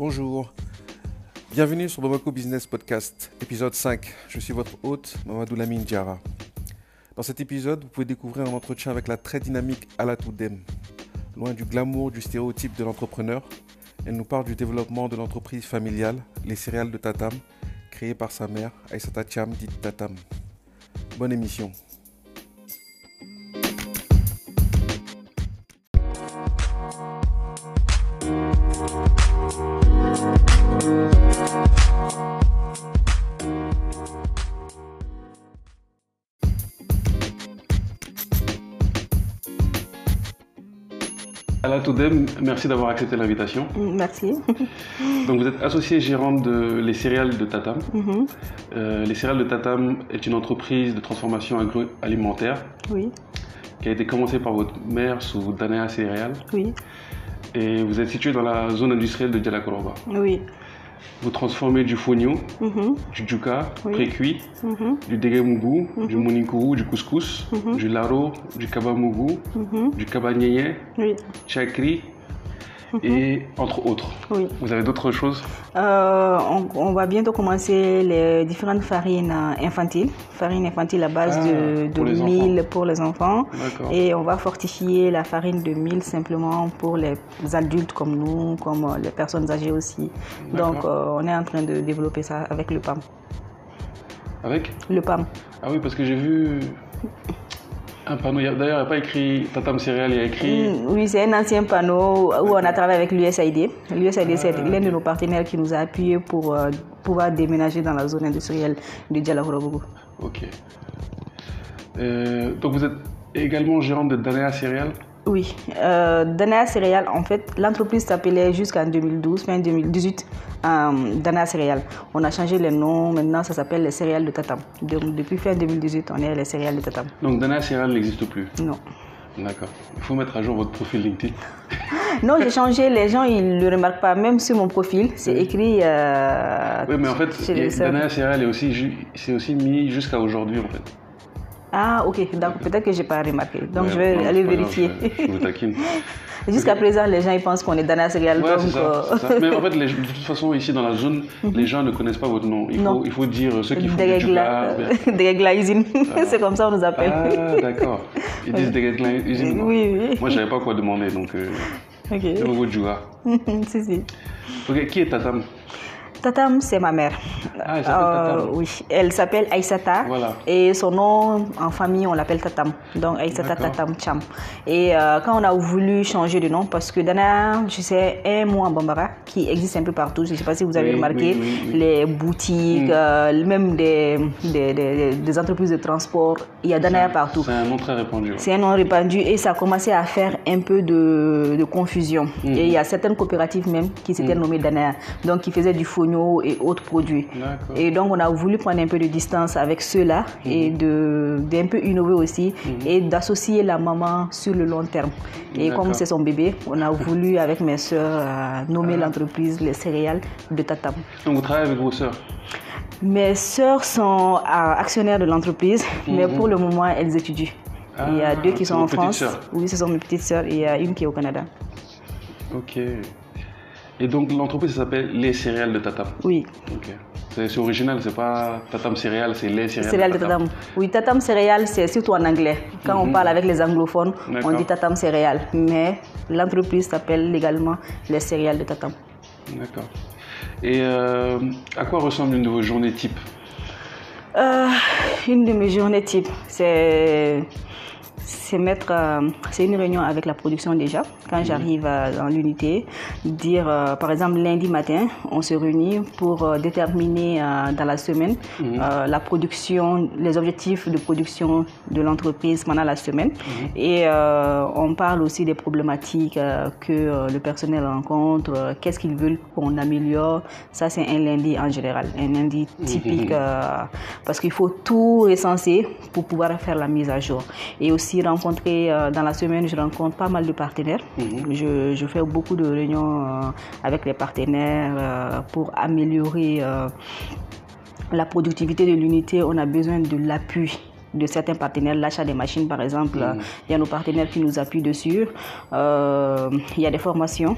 Bonjour. Bienvenue sur Bamako Business Podcast, épisode 5. Je suis votre hôte, Mamadou Lamine Diara. Dans cet épisode, vous pouvez découvrir un entretien avec la très dynamique Alatou Dem. Loin du glamour, du stéréotype de l'entrepreneur, elle nous parle du développement de l'entreprise familiale, les céréales de Tatam, créée par sa mère, Aïsata Cham, dite Tatam. Bonne émission. Merci d'avoir accepté l'invitation. Merci. Donc vous êtes associée gérante de les céréales de Tatam. Mhm. Euh, les céréales de Tatam est une entreprise de transformation agroalimentaire Oui, qui a été commencée par votre mère sous Danea Céréales. oui, Et vous êtes située dans la zone industrielle de Dialakoroba. oui. Vous transformez du fonio, Mhm, du djuka, Oui. pré-cuit, mhm, du degemugu, du monikuru, du couscous, Mhm. du laro, du kabamugu, mhm, du kabanyeye, Oui, chakri Mhm. Et entre autres. oui. Vous avez d'autres choses? Euh, on, on va bientôt commencer les différentes farines infantiles. Farine infantile à base Ah, de, de pour les mil pour les enfants. Et on va fortifier la farine de mil simplement pour les adultes comme nous, comme euh, les personnes âgées aussi. Donc euh, on est en train de développer ça avec le PAM. Avec? Le PAM. Ah oui, parce que j'ai vu un panneau. D'ailleurs, il n'y a pas écrit Tatam Céréales, il y a écrit. Mm, Oui, c'est un ancien panneau où on a travaillé avec l'USAID. L'USAID, c'est Ah, l'un de nos partenaires qui nous a appuyés pour euh, pouvoir déménager dans la zone industrielle de Dialagorobogo. Ok. Euh, donc vous êtes également gérante de Danea Céréales Oui, euh, Dana Céréales, en fait, l'entreprise s'appelait jusqu'en 2012, fin 2018, euh, Dana Céréales. On a changé les noms, maintenant ça s'appelle les céréales de Tatam. Donc, depuis fin 2018, on est les céréales de Tatam. Donc Danea Céréales n'existe plus? Non. D'accord. Il faut mettre à jour votre profil LinkedIn. Non, j'ai changé, les gens ils ne le remarquent pas, même sur mon profil, c'est écrit. euh, Oui, mais en fait, chez il y a- les sœurs. Danea Céréales est aussi, c'est aussi mis jusqu'à aujourd'hui en fait. Ah, ok, d'accord, peut-être que je n'ai pas remarqué. Donc, Ouais, je vais non, aller grave, vérifier. je, je vous taquine. Jusqu'à présent, les gens ils pensent qu'on est Dana Céréales. Ouais, donc, ça, euh, ça. Mais en fait, les- de toute façon, ici dans la zone, les gens ne connaissent pas votre nom. Il, Non. faut, il faut dire ceux qui font du. Degegla Usine. c'est comme ça on nous appelle. Ah, d'accord. Ils disent usines. oui, oui. Moi, je savais pas quoi demander, donc euh, Ok. le nouveau Juga. si, si. Ok, qui est Tatam? Tatam, c'est ma mère. Ah, elle s'appelle Tatam. oui, elle s'appelle Aïsata. Voilà. Et son nom en famille, on l'appelle Tatam. Donc Aïsata. Tatam Cham. Et euh, quand on a voulu changer de nom, parce que Dana, je sais, un mot en Bambara qui existe un peu partout. Je ne sais pas si vous avez Oui, remarqué, oui, oui, oui. les boutiques, Mm. euh, même des, des, des- des entreprises de transport. Il y a Dana partout. C'est un nom très répandu. C'est un nom répandu et ça a commencé à faire un peu de, de confusion. Mhm. Et il y a certaines coopératives même qui s'étaient nommées Dana, donc qui faisaient du et autres produits. Et donc on a voulu prendre un peu de distance avec ceux-là et de d'un peu innover aussi et d'associer la maman sur le long terme. Et comme c'est son bébé, on a voulu avec mes soeurs euh, nommer l'entreprise les céréales de Tatam. Donc, vous travaillez avec vos sœurs? Mes sœurs sont euh, actionnaires de l'entreprise, mais pour le moment elles étudient. il y Ah, a deux qui sont en France. Oui, ce sont mes petites sœurs et il y a une qui est au Canada. Ok. Et donc, l'entreprise s'appelle Les Céréales de Tatam. Oui. C'est original, c'est pas Tatam Céréales, c'est Les Céréales céréales de Tatam. Oui, Tatam céréales, c'est surtout en anglais. Quand on parle avec les anglophones, on dit Tatam céréales. Mais l'entreprise s'appelle légalement les céréales de Tatam. D'accord. Et euh, à quoi ressemble une de vos journées type? Euh, une de mes journées type, c'est c'est mettre, euh, c'est une réunion avec la production déjà. Quand j'arrive euh, dans l'unité, dire, euh, par exemple, lundi matin, on se réunit pour déterminer dans la semaine euh, la production, les objectifs de production de l'entreprise pendant la semaine. Et euh, on parle aussi des problématiques que le personnel rencontre, qu'est-ce qu'ils veulent qu'on améliore. Ça, c'est un lundi en général, un lundi typique euh, parce qu'il faut tout recenser pour pouvoir faire la mise à jour. Et aussi euh, dans la semaine, je rencontre pas mal de partenaires. je, je fais beaucoup de réunions euh, avec les partenaires euh, pour améliorer la productivité de l'unité. On a besoin de l'appui de certains partenaires, l'achat des machines par exemple, il y a nos partenaires qui nous appuient dessus. Il y a des formations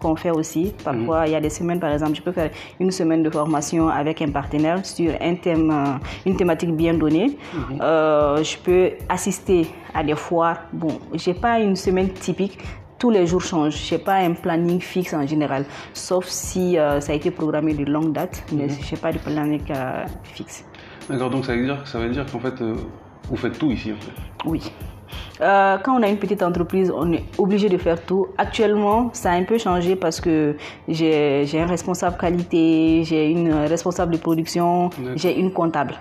qu'on fait aussi. Parfois, il y a des semaines, par exemple, je peux faire une semaine de formation avec un partenaire sur un thème, euh, une thématique bien donnée. Euh, je peux assister à des foires. Bon, j'ai pas une semaine typique. Tous les jours changent. Je n'ai pas un planning fixe en général, sauf si euh, ça a été programmé de longue date, mais je n'ai pas de planning euh, fixe. D'accord, donc ça veut dire, ça veut dire qu'en fait, euh, vous faites tout ici en fait. Oui. Euh, quand on a une petite entreprise, on est obligé de faire tout. Actuellement, ça a un peu changé parce que j'ai un responsable qualité, j'ai une responsable de production, j'ai une comptable.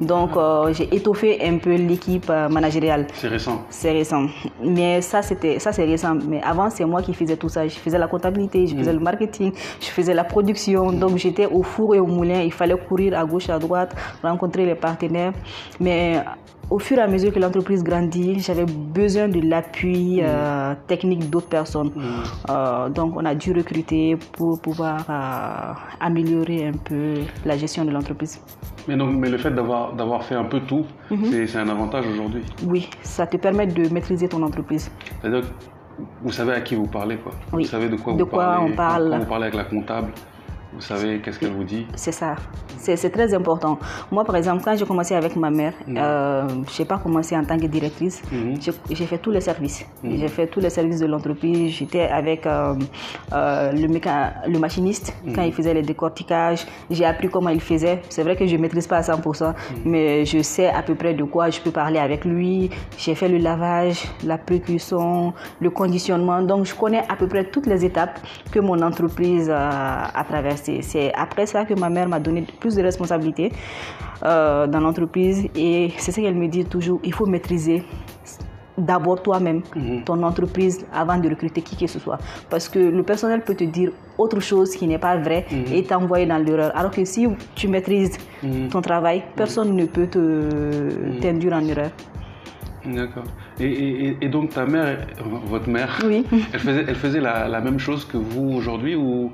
Donc, euh, j'ai étoffé un peu l'équipe euh, managériale. C'est récent. C'est récent. Mais ça, c'était, ça, c'est récent. Mais avant, c'est moi qui faisais tout ça. Je faisais la comptabilité, je faisais le marketing, je faisais la production. Donc, j'étais au four et au moulin. Il fallait courir à gauche, à droite, rencontrer les partenaires. Mais au fur et à mesure que l'entreprise grandit, j'avais besoin de l'appui euh, technique d'autres personnes. Euh, donc, on a dû recruter pour pouvoir euh, améliorer un peu la gestion de l'entreprise. Mais, donc, mais le fait d'avoir, fait un peu tout, Mhm. c'est, c'est un avantage aujourd'hui. Oui, ça te permet de maîtriser ton entreprise. C'est-à-dire que vous savez à qui vous parlez, quoi. Oui. Vous savez de quoi De vous quoi parlez. on parle. Vous parlez avec la comptable, vous savez qu'est-ce qu'elle vous dit? C'est ça. C'est très important. Moi, par exemple, quand j'ai commencé avec ma mère, euh, je n'ai pas commencé en tant que directrice. Mhm. J'ai- fait tous les services. J'ai fait tous les services de l'entreprise. J'étais avec euh, euh, le, méca- le machiniste quand il faisait les décorticages. J'ai appris comment il faisait. C'est vrai que je ne maîtrise pas à 100%, mais je sais à peu près de quoi je peux parler avec lui. J'ai fait le lavage, la précuisson, le conditionnement. Donc, je connais à peu près toutes les étapes que mon entreprise a traversées. C'est après ça que ma mère m'a donné plus de responsabilités euh, dans l'entreprise. Et c'est ce qu'elle me dit toujours, il faut maîtriser d'abord toi-même, ton entreprise, avant de recruter qui que ce soit. Parce que le personnel peut te dire autre chose qui n'est pas vrai et t'envoyer dans l'erreur. Alors que si tu maîtrises ton travail, personne ne peut te t'induire en erreur. D'accord. Et, et- et donc ta mère, votre mère, Oui. elle faisait, elle faisait la, la même chose que vous aujourd'hui ou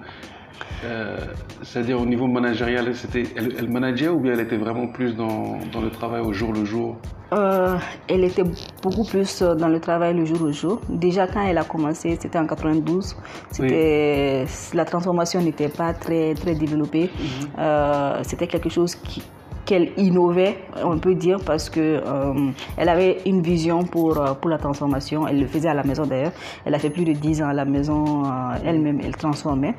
euh, c'est-à-dire au niveau managérial, c'était, elle, elle manageait ou bien elle était vraiment plus dans, dans le travail au jour le jour? Euh, elle était beaucoup plus euh, dans le travail le jour au jour. Déjà, quand elle a commencé, c'était en 92. C'était, La transformation n'était pas très, très développée. Euh, c'était quelque chose qui qu'elle innovait, on peut dire, parce que euh, elle avait une vision pour, euh, pour la transformation. Elle le faisait à la maison d'ailleurs. Elle a fait plus de 10 ans à la maison. euh, elle-même, elle transformait.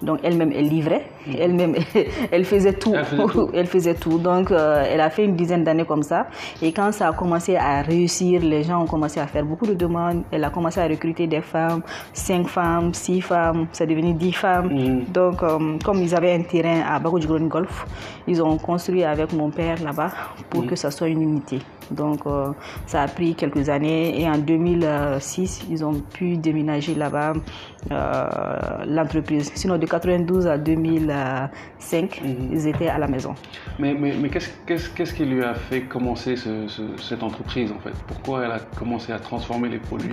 Donc elle-même, elle livrait. Elle-même, elle faisait tout. Elle faisait tout. elle faisait tout. Donc, euh, elle a fait une dizaine d'années comme ça. Et quand ça a commencé à réussir, les gens ont commencé à faire beaucoup de demandes. Elle a commencé à recruter des femmes, cinq femmes, six femmes, c'est devenu dix femmes. Donc, euh, comme ils avaient un terrain à Bago Golf, ils ont construit avec mon père là-bas pour que ça soit une unité. Donc, euh, ça a pris quelques années et en 2006, ils ont pu déménager là-bas euh, l'entreprise. Sinon, de 92 à 2005, ils étaient à la maison. Mais, mais, mais qu'est-ce, qu'est-ce, qu'est-ce qui lui a fait commencer ce- ce- cette entreprise en fait? Pourquoi elle a commencé à transformer les produits.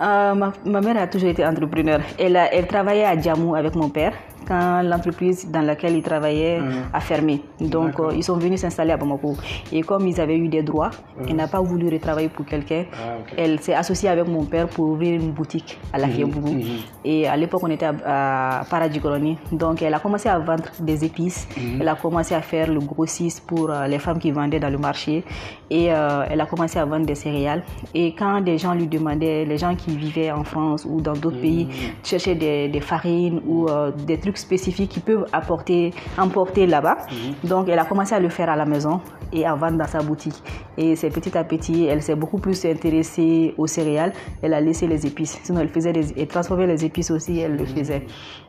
Euh, ma, ma mère a toujours été entrepreneur. Elle, a- elle travaillait à Djamou avec mon père quand l'entreprise dans laquelle il travaillait a fermé. Donc, euh, ils sont venus s'installer à Bamako. Et comme ils avaient eu des droits, elle n'a pas voulu retravailler pour quelqu'un. Ah. Elle s'est associée avec mon père pour ouvrir une boutique à la Bougou. Et à l'époque, on était à, à Paradjikoroni. Donc, elle a commencé à vendre des épices. Elle a commencé à faire le grossiste pour euh, les femmes qui vendaient dans le marché. Et euh, elle a commencé à vendre des céréales. Et quand des gens lui demandaient, les gens qui vivaient en France ou dans d'autres pays, cherchaient des, des farines ou des trucs spécifiques qu'ils peuvent apporter, emporter là-bas. Donc, elle a commencé à le faire à la maison et à vendre dans sa boutique. Et c'est petit à petit, elle s'est beaucoup plus intéressée aux céréales. Elle a laissé les épices. Sinon, elle faisait des, elle transformait les épices aussi, elle le faisait.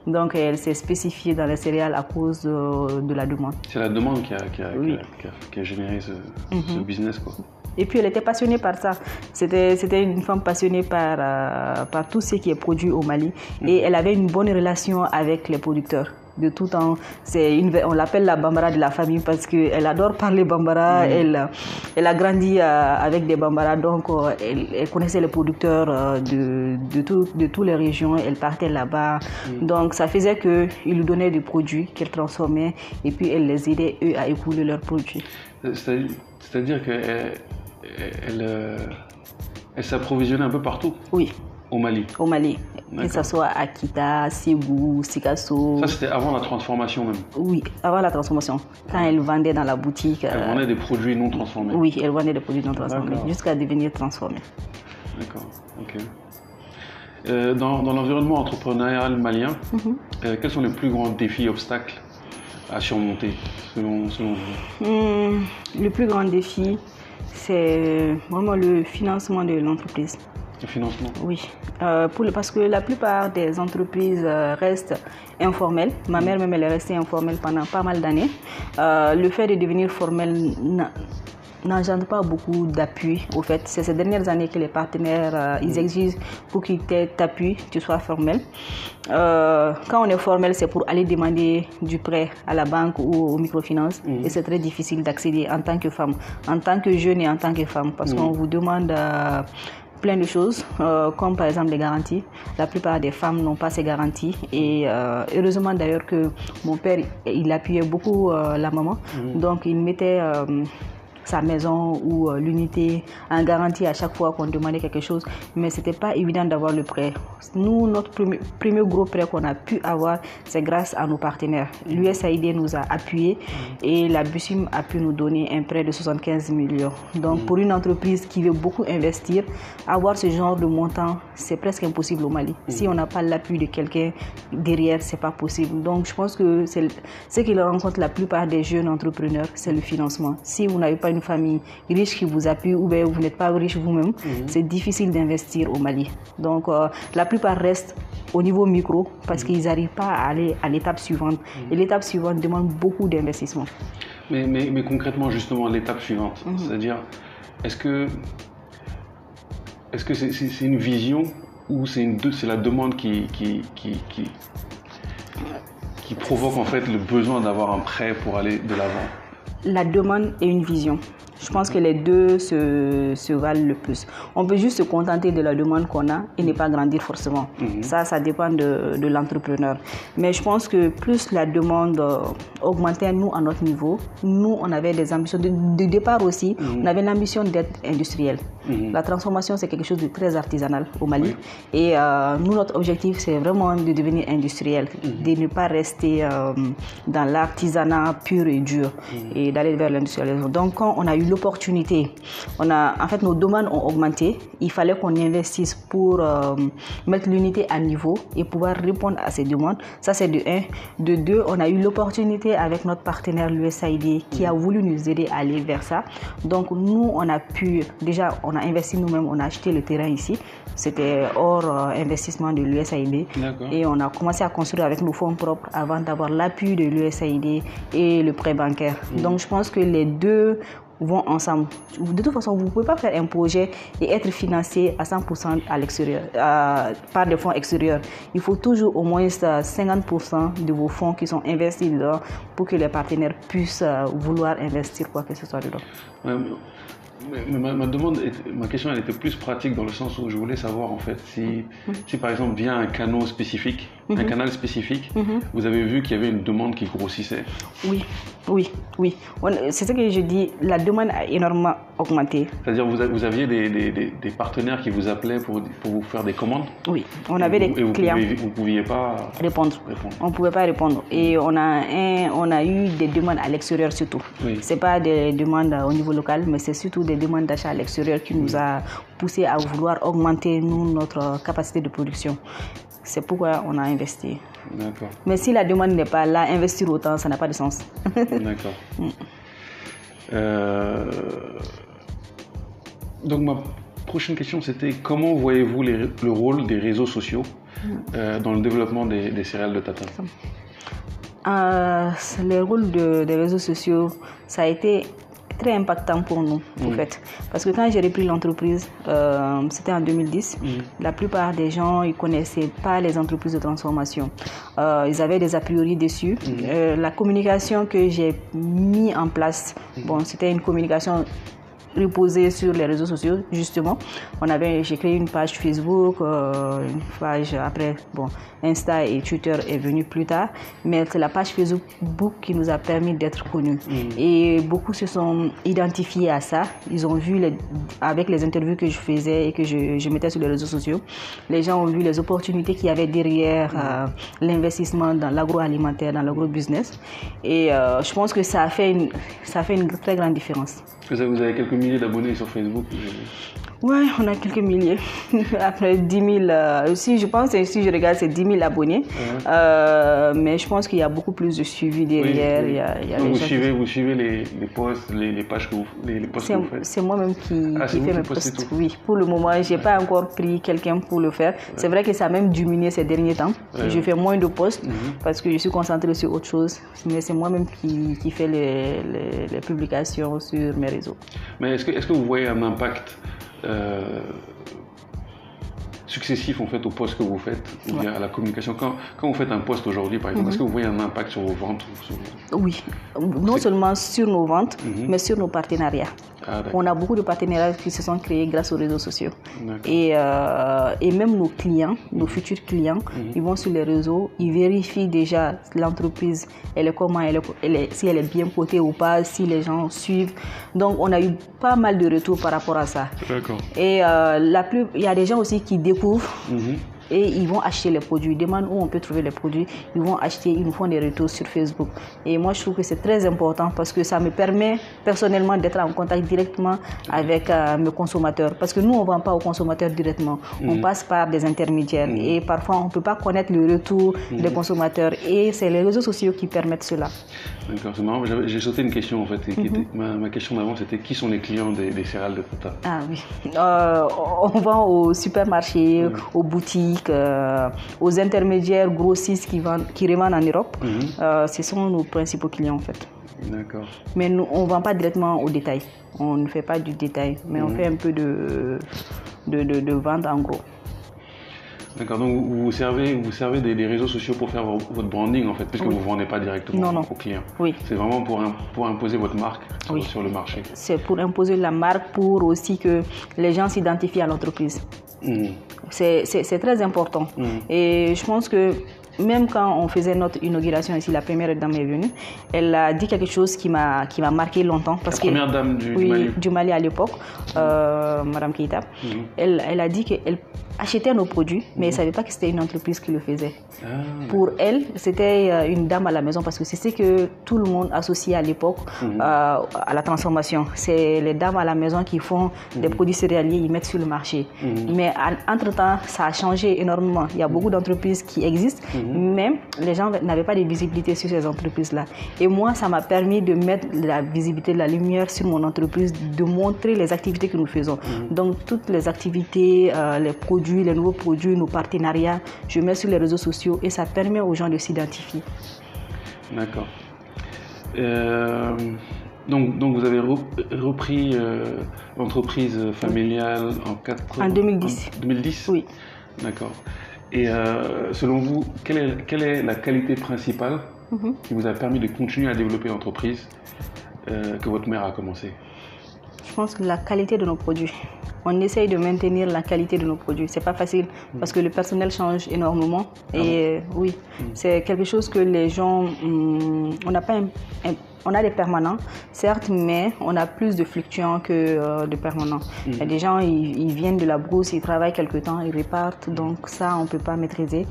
Donc, elle s'est spécifiée dans les céréales à cause de, de la demande. C'est la demande qui a, qui a, Oui. qui a, qui généré ce, ce business quoi. Et puis elle était passionnée par ça. C'était, c'était une femme passionnée par, euh, par tout ce qui est produit au Mali. Et elle avait une bonne relation avec les producteurs. De tout temps, c'est une, on l'appelle la Bambara de la famille parce qu'elle adore parler Bambara. Elle, elle a grandi euh, avec des Bambara, donc euh, elle, elle connaissait les producteurs de, de, tout- de toutes les régions. Elle partait là-bas. Donc ça faisait qu'ils lui donnaient des produits qu'elle transformait et puis elle les aidait, eux, à écouler leurs produits. C'est- C'est-à-dire qu'elle elle, euh, elle s'approvisionnait un peu partout Oui. au Mali. au Mali. que ce soit Akita, Ségou, Sikasso. Ça, c'était avant la transformation même Oui, avant la transformation. Quand elle vendait dans la boutique. Elle vendait des produits non transformés Oui, elle vendait des produits non transformés jusqu'à devenir transformés. D'accord, ok. Euh, dans, l'environnement entrepreneurial malien, mhm. euh, quels sont les plus grands défis, obstacles à surmonter selon, vous? Hmm, Le plus grand défi, c'est vraiment le financement de l'entreprise. Le financement Oui, euh, pour parce que la plupart des entreprises restent informelles. Ma mère même, elle est restée informelle pendant pas mal d'années. le fait de devenir formel n'engendre pas beaucoup d'appui. Au fait, c'est ces dernières années que les partenaires, euh, ils exigent pour qu'ils t'appuient, tu sois formel. Euh, quand on est formel, c'est pour aller demander du prêt à la banque ou aux microfinances. Mhm. Et c'est très difficile d'accéder en tant que femme, en tant que jeune et en tant que femme, parce qu'on mhm. vous demande euh, plein de choses, comme par exemple les garanties. La plupart des femmes n'ont pas ces garanties. Et heureusement d'ailleurs que mon père, il appuyait beaucoup la maman. Donc il mettait sa maison ou euh, l'unité en garantie à chaque fois qu'on demandait quelque chose, mais c'était pas évident d'avoir le prêt. Nous, notre premier, premier gros prêt qu'on a pu avoir, c'est grâce à nos partenaires. L'USAID nous a appuyés et la BUSIM a pu nous donner un prêt de 75 millions. Donc, pour une entreprise qui veut beaucoup investir, avoir ce genre de montant, c'est presque impossible au Mali. Si on n'a pas l'appui de quelqu'un derrière, c'est pas possible. Donc, je pense que c'est ce qui rencontre la plupart des jeunes entrepreneurs, c'est le financement. Si vous n'avez pas une famille riche qui vous appuie ou bien vous n'êtes pas riche vous-même, mhm. c'est difficile d'investir au Mali. Donc euh, la plupart restent au niveau micro parce qu'ils n'arrivent pas à aller à l'étape suivante. Mhm. Et l'étape suivante demande beaucoup d'investissement. Mais, mais, concrètement, justement, l'étape suivante, mhm. c'est-à-dire, est-ce que est-ce que c'est une vision ou c'est la demande qui, qui, qui, qui, qui provoque en fait le besoin d'avoir un prêt pour aller de l'avant? La demande et une vision. Je pense que les deux se, se, valent le plus. On peut juste se contenter de la demande qu'on a et ne pas grandir forcément. Mhm. Ça, ça dépend de, de l'entrepreneur. Mais je pense que plus la demande euh, augmentait, nous, à notre niveau, nous, on avait des ambitions. De, départ aussi, mhm. on avait l'ambition d'être industriel. Mhm. La transformation, c'est quelque chose de très artisanal au Mali. Et euh, nous, notre objectif, c'est vraiment de devenir industriel, de ne pas rester euh, dans l'artisanat pur et dur et d'aller vers l'industrialisation. Donc, quand on a eu l'opportunité. On a, en fait, nos demandes ont augmenté. Il fallait qu'on investisse pour euh, mettre l'unité à niveau et pouvoir répondre à ces demandes. Ça, c'est de un. De deux, on a eu l'opportunité avec notre partenaire, l'USAID, qui a voulu nous aider à aller vers ça. Donc, nous, on a pu, déjà, on a investi nous-mêmes, on a acheté le terrain ici. C'était hors euh, investissement de l'USAID. Et on a commencé à construire avec nos fonds propres avant d'avoir l'appui de l'USAID et le prêt bancaire. Mm. Donc, je pense que les deux vont ensemble. De toute façon, vous ne pouvez pas faire un projet et être financé à 100% à l'extérieur, par des fonds extérieurs. Il faut toujours au moins 50% de vos fonds qui sont investis dedans pour que les partenaires puissent euh, vouloir investir quoi que ce soit dedans. Ma, ma, demande, ma question, elle était plus pratique dans le sens où je voulais savoir en fait si, si par exemple via un canal spécifique, un mhm. canal spécifique, mhm. vous avez vu qu'il y avait une demande qui grossissait. Oui, oui, oui. C'est ce que je dis. La demande a énormément augmenté. C'est-à-dire vous, vous aviez des, des, des, partenaires qui vous appelaient pour, pour vous faire des commandes? Oui, on avait des clients. vous ne pouviez pas répondre. On ne pouvait pas répondre. Et on a un, on a eu des demandes à l'extérieur surtout. Oui. C'est pas des demandes au niveau local, mais c'est surtout des demandes d'achat à l'extérieur qui nous a poussé à vouloir augmenter nous, notre capacité de production. C'est pourquoi on a investi. Mais si la demande n'est pas là, investir autant, ça n'a pas de sens. D'accord. Mm. Euh, donc ma prochaine question, c'était comment voyez-vous le rôle des réseaux sociaux mm. euh, dans le développement des, céréales de tata? Euh, Le rôle des réseaux sociaux, ça a été très impactant pour nous, en mm. fait. Parce que quand j'ai repris l'entreprise, euh, c'était en 2010, mm. la plupart des gens, ils connaissaient pas les entreprises de transformation. Euh, ils avaient des a priori dessus. Mm. Euh, la communication que j'ai mis en place, bon, c'était une communication reposer sur les réseaux sociaux, justement. On avait, j'ai créé une page Facebook, euh, une page après, bon, Insta et Twitter est venu plus tard, mais c'est la page Facebook qui nous a permis d'être connus. Mm. Et beaucoup se sont identifiés à ça. Ils ont vu, les, avec les interviews que je faisais et que je, je, mettais sur les réseaux sociaux, les gens ont vu les opportunités qu'il y avait derrière euh, l'investissement dans l'agroalimentaire, dans l'agro-business. Et euh, je pense que ça a fait une, ça a fait une très grande différence. Vous avez quelques milliers d'abonnés sur Facebook Ouais, on a quelques milliers. Après 10 000, euh, si je pense, si je regarde, c'est 10 000 abonnés. Euh, mais je pense qu'il y a beaucoup plus de suivi derrière. Il y a, il y a vous, suivez, vous suivez les, les posts, les, les, pages que vous, les, les posts que vous faites C'est moi-même qui, ah, qui fais mes posts. Oui, pour le moment, je n'ai pas encore pris quelqu'un pour le faire. C'est vrai que ça a même diminué ces derniers temps. Je fais moins de posts mhm. parce que je suis concentrée sur autre chose. Mais c'est moi-même qui, qui fais les, les, publications sur mes réseaux. Mais est-ce que, est -ce que vous voyez un impact euh, successif en fait au poste que vous faites ou bien à la communication. Quand, quand, vous faites un poste aujourd'hui par exemple est-ce que vous voyez un impact sur vos ventes oui. Non seulement sur nos ventes mhm. mais sur nos partenariats ah, on a beaucoup de partenariats qui se sont créés grâce aux réseaux sociaux. Et, euh, et, même nos clients, nos futurs clients, mhm. ils vont sur les réseaux, ils vérifient déjà l'entreprise, elle est comment, elle est, si elle est bien cotée ou pas, si les gens suivent. Donc on a eu pas mal de retours par rapport à ça. Et euh, la plus, il y a des gens aussi qui découvrent. Mhm et ils vont acheter les produits. Ils demandent où on peut trouver les produits. Ils vont acheter, ils nous font des retours sur Facebook. Et moi, je trouve que c'est très important parce que ça me permet personnellement d'être en contact directement avec euh, mes consommateurs. Parce que nous, on ne vend pas aux consommateurs directement. On mhm. passe par des intermédiaires. Mhm. Et parfois, on ne peut pas connaître le retour des mhm. consommateurs. Et c'est les réseaux sociaux qui permettent cela. D'accord, c'est marrant. J'ai sauté une question en fait. ma, question d'avant, c'était qui sont les clients des, céréales de Tata Ah oui. Euh, on vend au supermarché, aux boutiques euh, aux intermédiaires grossistes qui, vendent, qui revendent en Europe. Mhm. Euh, ce sont nos principaux clients en fait. D'accord. Mais nous, on ne vend pas directement au détail. On ne fait pas du détail, mais on mhm. fait un peu de, de, de, vente en gros. D'accord, donc vous servez, vous servez des, réseaux sociaux pour faire votre branding en fait, puisque vous ne vendez pas directement aux clients. Oui. C'est vraiment pour, pour imposer votre marque sur, le marché. C'est pour imposer la marque, pour aussi que les gens s'identifient à l'entreprise. Mhm. C'est très important. Mm. Et je pense que même quand on faisait notre inauguration ici, la première dame est venue, elle a dit quelque chose qui m'a marqué longtemps. Parce la première dame du, Mali. du Mali à l'époque, euh, Madame Keita. Mm. Elle, elle a dit qu'elle achetait nos produits, mais elle ne mhm. savait pas que c'était une entreprise qui le faisait. Ah, Pour elle, c'était euh, une dame à la maison parce que c'est ce que tout le monde associait à l'époque mhm. euh, à la transformation. C'est les dames à la maison qui font des mhm. produits céréaliers, ils mettent sur le marché. Mais entre-temps, ça a changé énormément. Il y a beaucoup d'entreprises qui existent, mais les gens n'avaient pas de visibilité sur ces entreprises-là. Et moi, ça m'a permis de mettre la visibilité, de la lumière sur mon entreprise, de montrer les activités que nous faisons. Donc, toutes les activités, euh, les produits, les nouveaux produits, nos partenariats, je mets sur les réseaux sociaux et ça permet aux gens de s'identifier. D'accord. Euh, donc, donc vous avez repris euh, l'entreprise familiale en, 4, en 2010. 2010 Oui. D'accord. Et euh, selon vous, quelle est, quelle est, la qualité principale mhm. qui vous a permis de continuer à développer l'entreprise que votre mère a commencé? Je pense que la qualité de nos produits on essaye de maintenir la qualité de nos produits. C'est pas facile parce que le personnel change énormément. Et ah euh, oui, mm. c'est quelque chose que les gens, mm, on n'a pas on a des permanents, certes, mais on a plus de fluctuants que euh, de permanents. Mm. Il y a des gens, ils, viennent de la brousse, ils travaillent quelque temps, ils repartent, donc ça, on ne peut pas maîtriser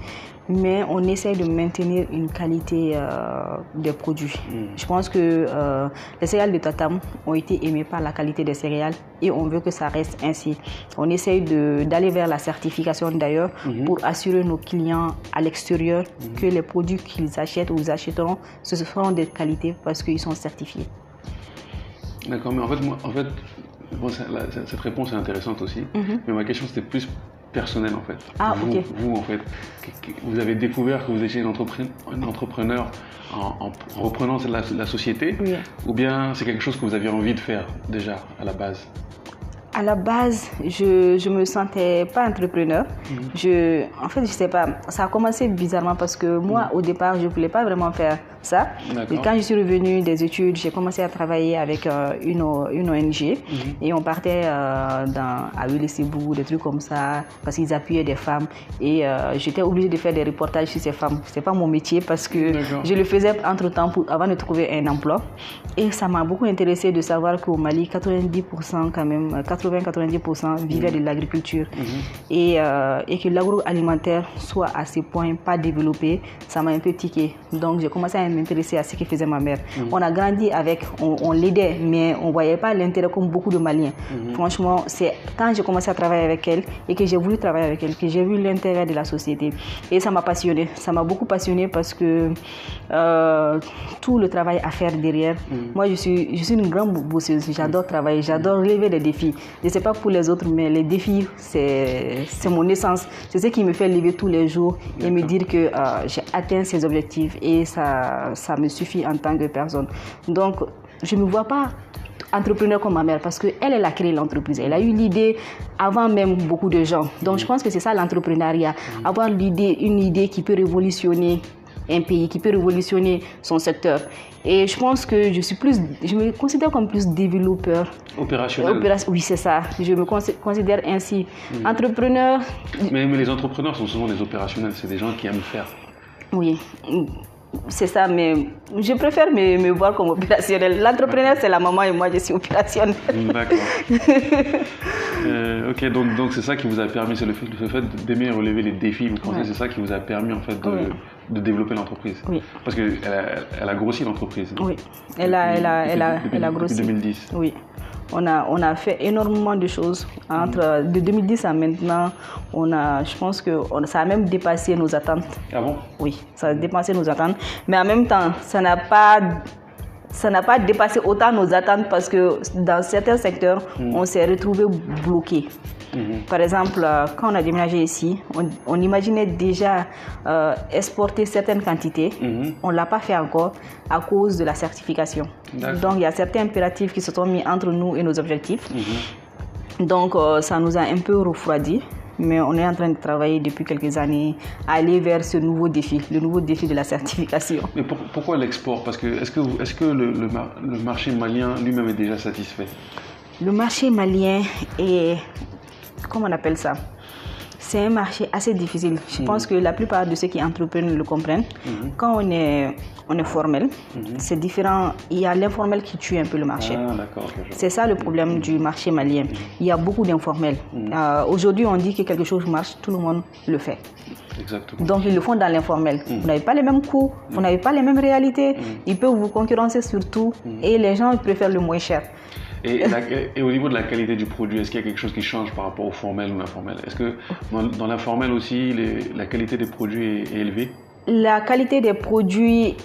mais on essaye de maintenir une qualité euh, des produits. Mm. Je pense que euh, les céréales de Tatam ont été aimées par la qualité des céréales et on veut que ça reste ainsi. On essaye d'aller vers la certification d'ailleurs mm-hmm. pour assurer nos clients à l'extérieur mm-hmm. que les produits qu'ils achètent ou ils achèteront, ce seront des qualités parce qu'ils sont certifiés. D'accord, mais en fait, moi, en fait cette réponse est intéressante aussi. Mm-hmm. Mais ma question, c'était plus personnel en fait. Ah, vous, vous, en fait, vous avez découvert que vous étiez un entrepreneur en, reprenant la, la société ou bien c'est quelque chose que vous aviez envie de faire déjà à la base? À la base, je ne me sentais pas entrepreneur. Mhm. Je, en fait, je sais pas, ça a commencé bizarrement parce que moi, mhm. au départ, je ne voulais pas vraiment faire ça. Et quand je suis revenue des études, j'ai commencé à travailler avec euh, une, une, ONG mhm. et on partait euh, dans, à Wille-Sibou, des trucs comme ça, parce qu'ils appuyaient des femmes. Et euh, j'étais obligée de faire des reportages sur ces femmes. Ce pas mon métier parce que je le faisais entre-temps avant de trouver un emploi. Et ça m'a beaucoup intéressé de savoir qu'au Mali, 90% quand même, 80-90% vivaient de l'agriculture. Mhm. et, et, que l'agroalimentaire soit à ce point pas développé, ça m'a un peu tiqué. Donc j'ai commencé à m'intéresser à ce que faisait ma mère. Mhm. On a grandi avec, on, l'aidait, mais on ne voyait pas l'intérêt comme beaucoup de Maliens. Mhm. Franchement, c'est quand j'ai commencé à travailler avec elle et que j'ai voulu travailler avec elle que j'ai vu l'intérêt de la société. Et ça m'a passionné. Ça m'a beaucoup passionné parce que euh, tout le travail à faire derrière, mhm. moi je suis, je suis une grande bosseuse. J'adore travailler, j'adore relever des défis. Je ne sais pas pour les autres, mais les défis, c'est mon essence. C'est ce qui me fait lever tous les jours et me dire que euh, j'ai atteint ces objectifs et ça, ça, me suffit en tant que personne. Donc, je ne me vois pas entrepreneur comme ma mère parce qu'elle, elle a créé l'entreprise. Elle a eu l'idée avant même beaucoup de gens. Donc, je pense que c'est ça l'entrepreneuriat. Avoir l'idée, une idée qui peut révolutionner un pays, qui peut révolutionner son secteur. Et je pense que je suis plus, je me considère comme plus développeur. Opérationnel. oui, c'est ça. Je me considère ainsi. Entrepreneur. Mais, mais les entrepreneurs sont souvent des opérationnels. C'est des gens qui aiment faire. Oui c'est ça, mais je préfère me, voir comme opérationnel. L'entrepreneur, c'est la maman et moi, je suis opérationnel. D'accord. Euh, ok, donc donc c'est ça qui vous a permis, c'est le fait, le fait d'aimer relever les défis. Vous pensez que c'est ça qui vous a permis en fait de, de développer l'entreprise? Oui. Parce qu'elle a, elle a grossi l'entreprise. Oui, elle a, elle a, elle a, elle a grossi. Depuis 2010. Oui on a, on a fait énormément de choses. Entre, de 2010 à maintenant, on a, je pense que ça a même dépassé nos attentes. Ah bon? Oui, ça a dépassé nos attentes. Mais en même temps, ça n'a pas ça n'a pas dépassé autant nos attentes parce que dans certains secteurs, hmm. on s'est retrouvé bloqué. Mhm. Par exemple, euh, quand on a déménagé ici, on, imaginait déjà euh, exporter certaines quantités. Mhm. On ne l'a pas fait encore à cause de la certification. Donc, il y a certains impératifs qui se sont mis entre nous et nos objectifs. Mhm. Donc, euh, ça nous a un peu refroidi mais on est en train de travailler depuis quelques années à aller vers ce nouveau défi, le nouveau défi de la certification. Mais pourquoi l'export? Parce que est-ce que, est -ce que le, le marché malien lui-même est déjà satisfait? Le marché malien est comment on appelle ça? C'est un marché assez difficile. Je pense que la plupart de ceux qui entreprennent le comprennent. Mhm. Quand on est, on est formel, mhm. c'est différent. Il y a l'informel qui tue un peu le marché. Ah, c'est ça le problème du marché malien. Il y a beaucoup d'informels. Mhm. Euh, aujourd'hui, on dit que quelque chose marche, tout le monde le fait. Exactement. Donc, ils le font dans l'informel. Vous n'avez pas les mêmes coûts, vous n'avez pas les mêmes réalités. Ils peuvent vous concurrencer sur tout et les gens préfèrent le moins cher. Et, et, au niveau de la qualité du produit, est-ce qu'il y a quelque chose qui change par rapport au formel ou l'informel? Est-ce que dans, l'informel aussi, la qualité des produits est, élevée? La qualité des produits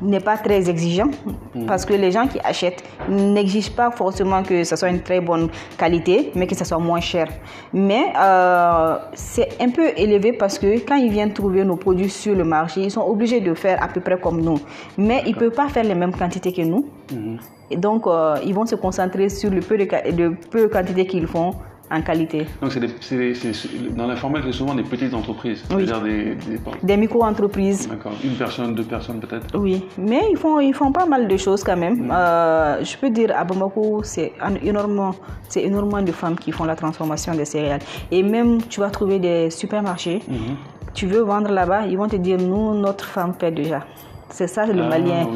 n'est pas très exigeant hmm. parce que les gens qui achètent n'exigent pas forcément que ce soit une très bonne qualité, mais que ce soit moins cher. Mais euh, c'est un peu élevé parce que quand ils viennent trouver nos produits sur le marché, ils sont obligés de faire à peu près comme nous. Mais ils ne peuvent pas faire les mêmes quantités que nous. Hmm. Et donc, euh, ils vont se concentrer sur le peu de, de peu de quantité qu'ils font en qualité. Donc, c'est dans l'informel, c'est souvent des petites entreprises, c'est-à-dire des, des... micro-entreprises. D'accord, une personne, deux personnes peut-être Oui, mais ils font, ils font pas mal de choses quand même. Mm. Euh, je peux dire à Bamako, c'est énormément, énormément de femmes qui font la transformation des céréales. Et même, tu vas trouver des supermarchés, mm-hmm. tu veux vendre là-bas, ils vont te dire, nous, notre femme fait déjà. C'est ça le ah, malien.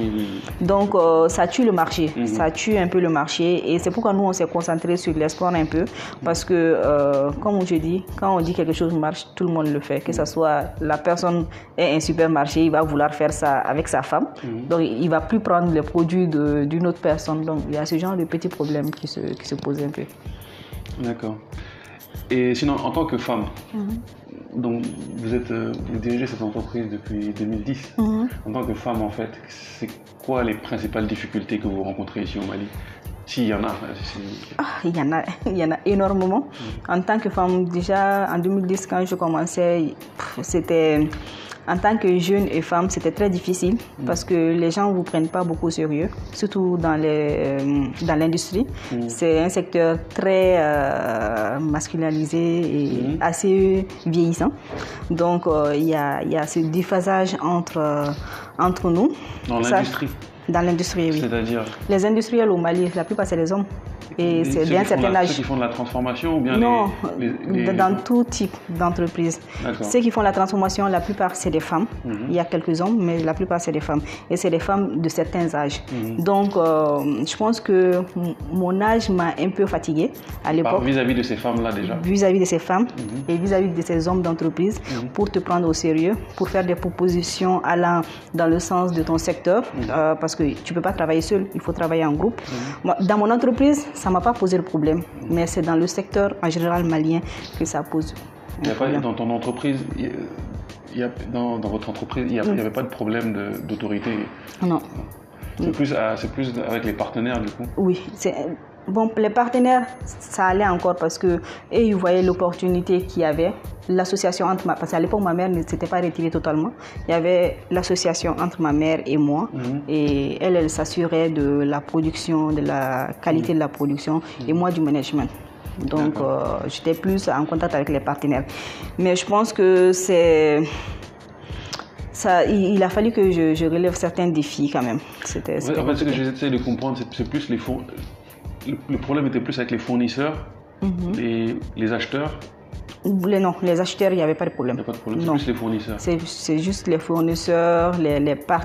Donc euh, ça tue le marché, mhm. ça tue un peu le marché et c'est pourquoi nous on s'est concentré sur l'export un peu parce que euh, comme je dis, quand on dit quelque chose marche, tout le monde le fait. Que ce soit la personne est un supermarché, il va vouloir faire ça avec sa femme, mhm. donc il va plus prendre les produits d'une autre personne. Donc il y a ce genre de petits problèmes qui se, qui se posent un peu. D'accord. Et sinon, en tant que femme, mhm. Donc vous, êtes, euh, vous dirigez cette entreprise depuis 2010. Mhm. En tant que femme, en fait, c'est quoi les principales difficultés que vous rencontrez ici au Mali? S'il y en a. Ah, il, y en a il y en a énormément. Mhm. En tant que femme, déjà en 2010, quand je commençais, c'était en tant que jeune et femme, c'était très difficile parce que les gens ne vous prennent pas beaucoup au sérieux, surtout dans euh, l'industrie. C'est un secteur très euh, masculinisé et assez vieillissant. Donc, euh, il y, a, y a ce déphasage entre, entre nous. Dans l'industrie. Dans l'industrie, oui. C'est-à-dire Les industriels au Mali, la plupart, c'est les hommes. Et c'est font certain âge. Ceux qui font de la transformation ou bien Non, les, les- les- dans tout type d'entreprise. Ceux qui font la transformation, la plupart, c'est des femmes. Il y a quelques hommes, mais la plupart, c'est des femmes. Et c'est des femmes de certains âges. Donc, euh, je pense que mon âge m'a un peu fatiguée à l'époque vis-à-vis de ces femmes-là déjà. vis-à-vis de ces femmes Mhm. et vis-à-vis de ces hommes d'entreprise pour te prendre au sérieux, pour faire des propositions allant dans le sens de ton secteur, Mhm. euh, parce que tu peux pas travailler seul, il faut travailler en groupe. Dans mon entreprise, ça m'a pas posé de problème, mais c'est dans le secteur en général malien que ça pose. Il y a pas- dans ton entreprise, il y a- dans, dans votre entreprise, il n'y avait pas de problème d'autorité? Non. C'est plus, plus avec les partenaires du coup? Oui, bon. Les partenaires, ça allait encore parce que et ils voyaient l'opportunité qu'il y avait. L'association entre ma, parce qu'à l'époque ma mère ne s'était pas retirée totalement. Il y avait l'association entre ma mère et moi, et elle, elle s'assurait de la production, de la qualité de la production, et moi du management. Donc, euh, j'étais plus en contact avec les partenaires. Mais je pense que c'est ça, il, il a fallu que je, je relève certains défis quand même. C'était En fait, c'était en fait, ce que j'essaie de comprendre, c'est, plus les four- le, le problème était plus avec les fournisseurs, Mhm. les, les acheteurs. Les, non, les acheteurs, il n'y avait pas de Il problème. n'y a pas de problème, c'est plus les fournisseurs. C'est juste les fournisseurs, les.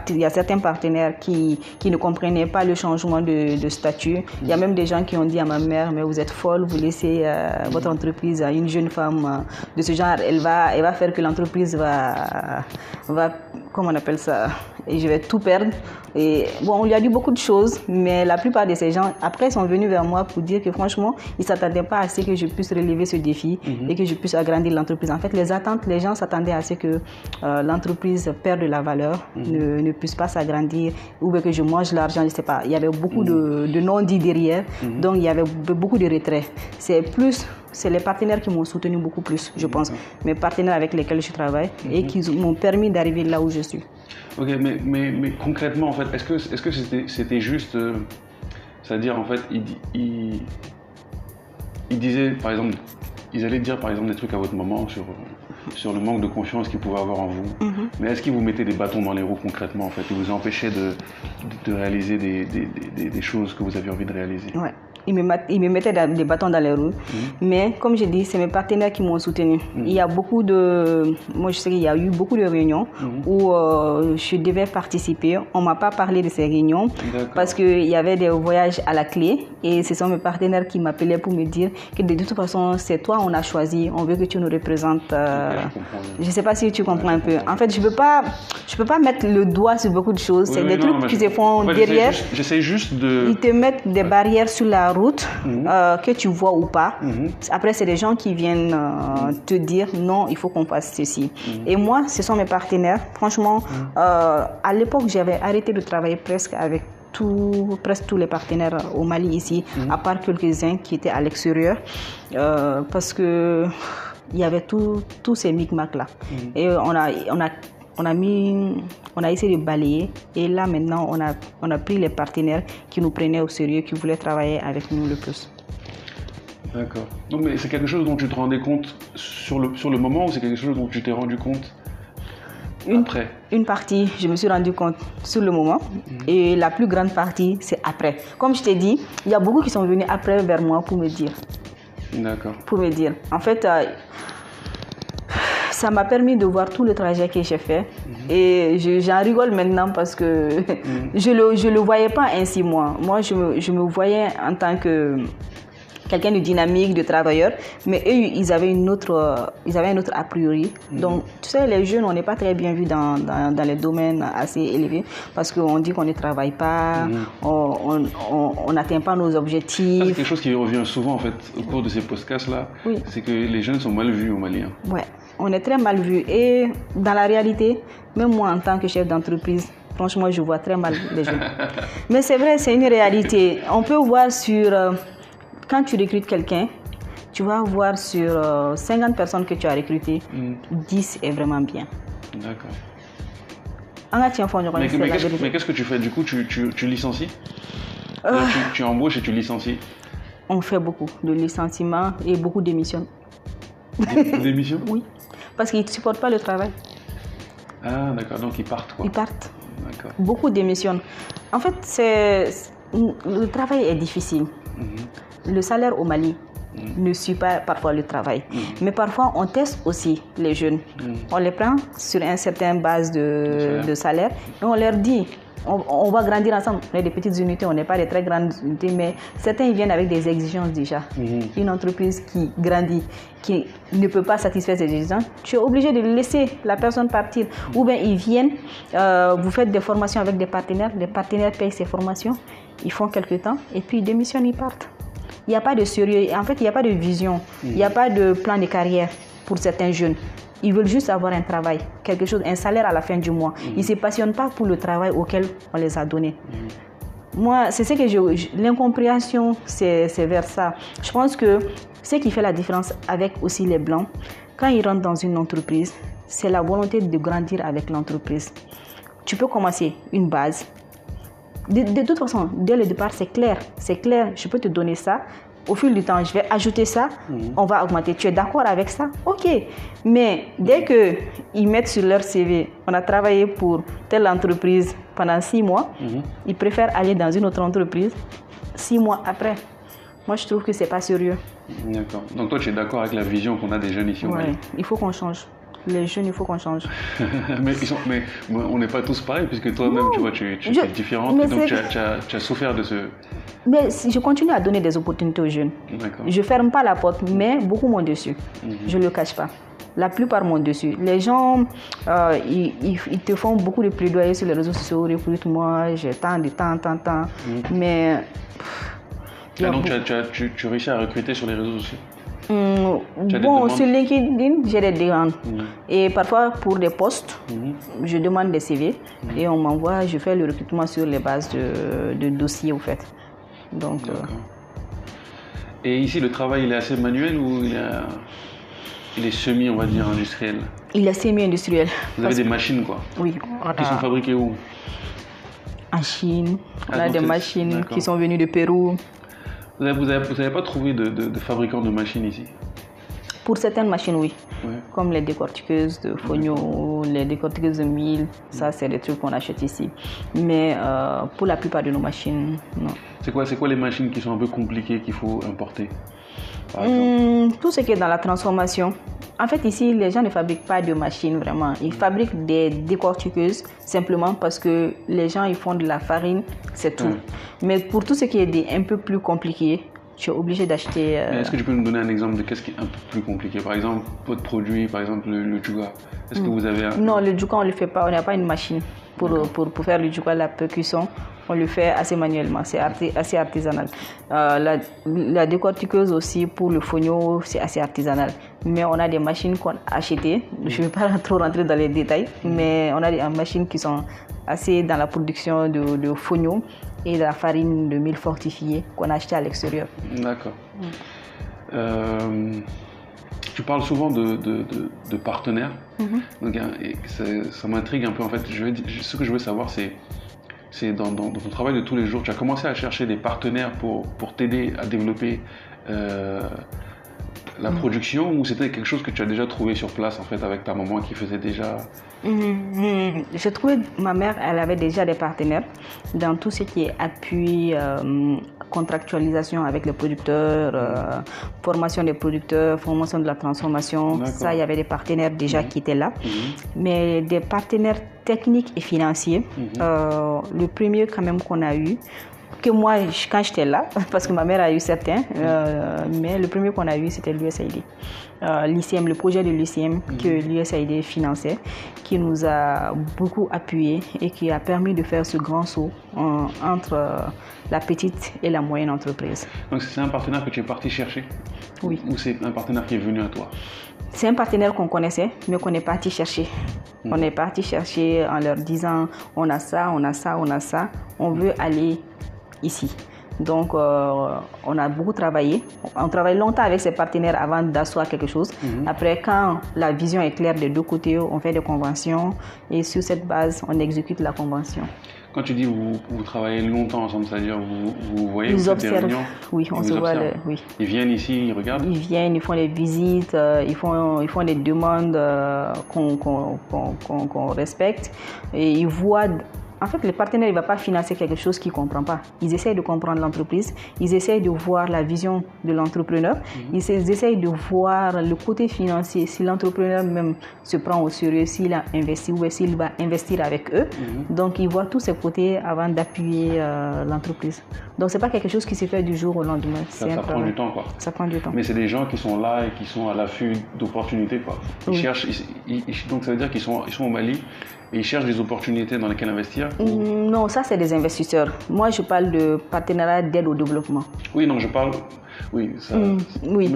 Il y a certains partenaires qui, qui ne comprenaient pas le changement de, de statut. Il y a même des gens qui ont dit à ma mère, mais vous êtes folle, vous laissez euh, votre entreprise à une jeune femme euh, de ce genre. Elle va, elle va faire que l'entreprise va, va, comment on appelle ça, et je vais tout perdre. Et bon, on lui a dit beaucoup de choses, mais la plupart de ces gens, après, sont venus vers moi pour dire que franchement, ils ne s'attendaient pas à ce que je puisse relever ce défi et que je puisse agrandir l'entreprise. En fait, les attentes, les gens s'attendaient à ce que euh, l'entreprise perde de la valeur, ne, ne puisse pas s'agrandir, ou bien que je mange l'argent, je ne sais pas. Il y avait beaucoup de, de non-dits derrière, donc il y avait be- beaucoup de retraits. C'est plus, c'est les partenaires qui m'ont soutenu beaucoup plus, je pense. Mes partenaires avec lesquels je travaille et qui m'ont permis d'arriver là où je suis. Ok, mais, mais, mais concrètement, en fait, est-ce que est-ce que c'était c'était juste, euh, c'est-à-dire en fait, ils il, il disaient, par exemple, ils allaient dire par exemple des trucs à votre maman sur sur le manque de confiance qu'ils pouvaient avoir en vous. Mhm. Mais est-ce qu'ils vous mettaient des bâtons dans les roues concrètement en fait? Ils vous empêchaient de, de, de réaliser des, des, des, des choses que vous aviez envie de réaliser? Ouais. Ils me, ils me mettaient des bâtons dans les roues. Mais comme je dis, c'est mes partenaires qui m'ont soutenu. Il y a beaucoup de. Moi, je sais qu'il y a eu beaucoup de réunions où euh, je devais participer. On ne m'a pas parlé de ces réunions parce qu'il y avait des voyages à la clé. Et ce sont mes partenaires qui m'appelaient pour me dire que de toute façon, c'est toi, on a choisi. On veut que tu nous représentes. euh, je ne sais pas si tu comprends un peu. En fait, je ne peux, pas- je peux pas mettre le doigt sur beaucoup de choses. c'est des non, trucs qui se font en fait, j'essaie derrière. J'essaie juste de. Ils te mettent des barrières sur la route euh, que tu vois ou pas. Mhm. Après, c'est des gens qui viennent euh, te dire non, il faut qu'on fasse ceci. Et moi, ce sont mes partenaires. Franchement, euh, à l'époque, j'avais arrêté de travailler presque avec tout, presque tous les partenaires au Mali ici, à part quelques-uns qui étaient à l'extérieur, parce que il y avait tous ces micmacs là. Et on a, on a on a mis, on a essayé de balayer et là maintenant on a, on a pris les partenaires qui nous prenaient au sérieux, qui voulaient travailler avec nous le plus. D'accord. Non, mais c'est quelque chose dont tu te rendais compte sur le, sur le moment ou c'est quelque chose dont tu t'es rendu compte Une, après? Une partie, je me suis rendu compte sur le moment et la plus grande partie, c'est après. Comme je t'ai dit, il y a beaucoup qui sont venus après vers moi pour me dire. D'accord. Pour me dire. En fait, euh, ça m'a permis de voir tout le trajet que j'ai fait et je- j'en rigole maintenant parce que je le je le voyais pas ainsi moi. Moi, je me, je me voyais en tant que quelqu'un de dynamique, de travailleur, mais eux, ils avaient une autre, ils avaient un autre a priori. Donc, tu sais, les jeunes, on n'est pas très bien vus dans, dans, dans les domaines assez élevés parce qu'on dit qu'on ne travaille pas, on on- n'atteint pas nos Ça, c'est objectifs. quelque chose qui revient souvent en fait au cours de ces podcasts-là. Oui. C'est que les jeunes sont mal vus au Mali. hein. Ouais, on est très mal vus. Et dans la réalité, même moi, en tant que chef d'entreprise, franchement, je vois très mal les jeunes. Mais c'est vrai, c'est une réalité. On peut voir sur. euh, quand tu recrutes quelqu'un, tu vas voir sur euh, 50 personnes que tu as recrutées, 10 est vraiment bien. D'accord. Mais, mais qu'est-ce, mais qu'est-ce que tu fais? Du coup, tu, tu, tu licencies? Euh. tu, tu embauches et tu licencies? On fait beaucoup de licenciements et beaucoup d'émissions. Démissions Oui. Parce qu'ils ne supportent pas le travail. Ah, d'accord. Donc ils partent, quoi. Ils partent. D'accord. Beaucoup démissionnent. En fait, c'est le travail est difficile. Mhm. Le salaire au Mali ne suit pas parfois le travail. Mais parfois, on teste aussi les jeunes. On les prend sur une certaine base de, de salaire et on leur dit on, on va grandir ensemble. On est des petites unités, on n'est pas des très grandes unités, mais certains ils viennent avec des exigences déjà. Une entreprise qui grandit, qui ne peut pas satisfaire ses exigences, tu es obligé de laisser la personne partir. Ou bien ils viennent, euh, vous faites des formations avec des partenaires, les partenaires payent ces formations, ils font quelques temps et puis ils démissionnent, ils partent. Il n'y a pas de sérieux, en fait, il n'y a pas de vision, il n'y a pas de plan de carrière pour certains jeunes. Ils veulent juste avoir un travail, quelque chose, un salaire à la fin du mois. Ils ne se passionnent pas pour le travail auquel on les a donné. Moi, c'est ce que je. je- L'incompréhension, c'est c'est vers ça. Je pense que ce qui fait la différence avec aussi les Blancs, quand ils rentrent dans une entreprise, c'est la volonté de grandir avec l'entreprise. Tu peux commencer une base. De, de toute façon, dès le départ, c'est clair. C'est clair, je peux te donner ça. Au fil du temps, je vais ajouter ça, on va augmenter. Tu es d'accord avec ça? Ok. Mais dès qu'ils mettent sur leur CV, on a travaillé pour telle entreprise pendant six mois, ils préfèrent aller dans une autre entreprise six mois après. Moi, je trouve que c'est pas sérieux. D'accord. Donc toi, tu es d'accord avec la vision qu'on a des jeunes ici au Ouais, Mali il faut qu'on change. Les jeunes, il faut qu'on change. mais, ils sont- mais on n'est pas tous pareils, puisque toi-même, tu vois, tu, tu Je- es différente. donc tu as, tu as- tu as souffert de ce... Mais si je continue à donner des opportunités aux jeunes. Je ferme pas la porte, mais beaucoup m'ont dessus. Je ne le cache pas. La plupart m'ont dessus. Les gens, euh, ils, ils- ils te font beaucoup de plaidoyer sur les réseaux sociaux. Recrute-moi, j'ai tant de temps, tant, tant. Mais. pff, Ah, donc tu- tu réussis à recruter sur les réseaux sociaux? Bon, sur LinkedIn, j'ai des demandes. Mhm. Et parfois, pour des postes, Mhm. je demande des CV et on m'envoie, je fais le recrutement sur les bases de, de dossiers, au fait. Donc, euh, D'accord. Et ici, le travail, il est assez manuel ou il est, il est semi, on va dire, industriel? Il est semi-industriel. Vous avez des machines, quoi, Oui, qui sont a fabriquées où? En Chine, on Ah, a des machines qui sont venues de Pérou. Vous n'avez pas trouvé de, de, de fabricants de machines ici? Pour certaines machines, oui. Comme les décortiqueuses de Fogno, les décortiqueuses de mille, ça c'est des trucs qu'on achète ici. Mais euh, pour la plupart de nos machines, non. C'est quoi, quoi les machines qui sont un peu compliquées qu'il faut importer par exemple? Hum, tout ce qui est dans la transformation. En fait, ici, les gens ne fabriquent pas de machines vraiment. Ils fabriquent des décortiqueuses simplement parce que les gens ils font de la farine, c'est tout. Mais pour tout ce qui est des, un peu plus compliqué, tu es obligé d'acheter. euh, Est-ce que tu peux nous donner un exemple de qu'est-ce qui est un peu plus compliqué? Par exemple, votre produit, par exemple le, le juga. Est-ce que vous avez un... Non, le djouka, on ne le fait pas. On n'a pas une machine pour, pour, pour faire le djouka, la percussion. On le fait assez manuellement. C'est arti- assez artisanal. Euh, la, la décortiqueuse aussi, pour le fogno, c'est assez artisanal. Mais on a des machines qu'on a achetées. Je ne vais pas trop rentrer dans les détails, mais on a des machines qui sont assez dans la production de, de et de la farine de mil fortifiée qu'on a acheté à l'extérieur. D'accord. Euh, tu parles souvent de, de, de- de partenaires. Donc, hein, et ça, ça m'intrigue un peu. En fait, je veux ce que je veux savoir, c'est c'est dans, dans- dans ton travail de tous les jours, tu as commencé à chercher des partenaires pour, pour t'aider à développer euh, la production ou c'était quelque chose que tu as déjà trouvé sur place en fait avec ta maman qui faisait déjà Mhm. J'ai trouvé ma mère, elle avait déjà des partenaires dans tout ce qui est appui, euh, contractualisation avec les producteurs, euh, formation des producteurs, formation de la transformation. Ça, il y avait des partenaires déjà qui étaient là. Mais des partenaires techniques et financiers, euh, le premier quand même qu'on a eu, que moi, quand j'étais là, parce que ma mère a eu certains, euh, mais le premier qu'on a eu, c'était l'USAID. Euh, l'ICM, le projet de l'ICM que l'USAID finançait, qui nous a beaucoup appuyé et qui a permis de faire ce grand saut euh, entre la petite et la moyenne entreprise. Donc c'est un partenaire que tu es parti chercher Oui. Ou c'est un partenaire qui est venu à toi? C'est un partenaire qu'on connaissait, mais qu'on est parti chercher. On est parti chercher en leur disant on a ça, on a ça, on a ça, on veut aller ici. Donc, euh, on a beaucoup travaillé. On travaille longtemps avec ses partenaires avant d'asseoir quelque chose. Mhm. Après, quand la vision est claire des deux côtés, on fait des conventions et sur cette base, on exécute la convention. Quand tu dis vous, vous travaillez longtemps ensemble, c'est-à-dire vous, vous voyez, Ils vous observent. réunions, Oui, on se voit. observent. le- oui. Ils viennent ici, ils regardent. Ils viennent, ils font des visites, euh, ils, font, ils font des demandes euh, qu'on respecte. Et ils voient. En fait, le partenaire ne va pas financer quelque chose qu'il ne comprend pas. Ils essayent de comprendre l'entreprise, ils essayent de voir la vision de l'entrepreneur, ils essa- ils essayent de voir le côté financier, si l'entrepreneur même se prend au sérieux, s'il a investi ou s'il va investir avec eux. Donc, ils voient tous ces côtés avant d'appuyer euh, l'entreprise. Donc, ce n'est pas quelque chose qui se fait du jour au lendemain. Ça, prend du temps, quoi. Ça prend du temps. Mais c'est des gens qui sont là et qui sont à l'affût d'opportunités, quoi. Ils Oui. cherchent, ils- ils- donc ça veut dire qu'ils sont, ils sont au Mali ils cherchent des opportunités dans lesquelles investir. Mm, Non, ça c'est des investisseurs. Moi je parle de partenariat d'aide au développement. Oui, non, je parle. Oui, ça. Mm, oui.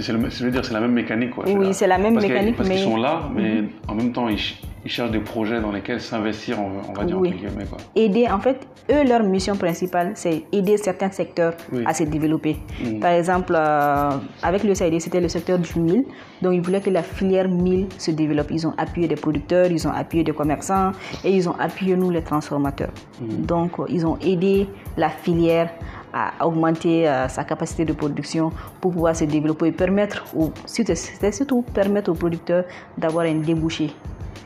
c'est- le- je veux dire, c'est la même mécanique, quoi. Oui, c'est la même Parce mécanique, parce qu'ils mais- Mhm. sont là, mais en même temps, ils, ils cherchent des projets dans lesquels s'investir, on, on va dire Oui. entre guillemets, quoi. Aider, en fait, eux, leur mission principale, c'est aider certains secteurs Oui. à se développer. Mm. Par exemple, euh, avec le SAID, c'était le secteur du mil. Donc, ils voulaient que la filière mil se développe. Ils ont appuyé des producteurs, ils ont appuyé des commerçants et ils ont appuyé nous, les transformateurs. Mm. Donc, ils ont aidé la filière à augmenter euh, sa capacité de production pour pouvoir se développer et permettre, c'était surtout permettre aux producteurs d'avoir un débouché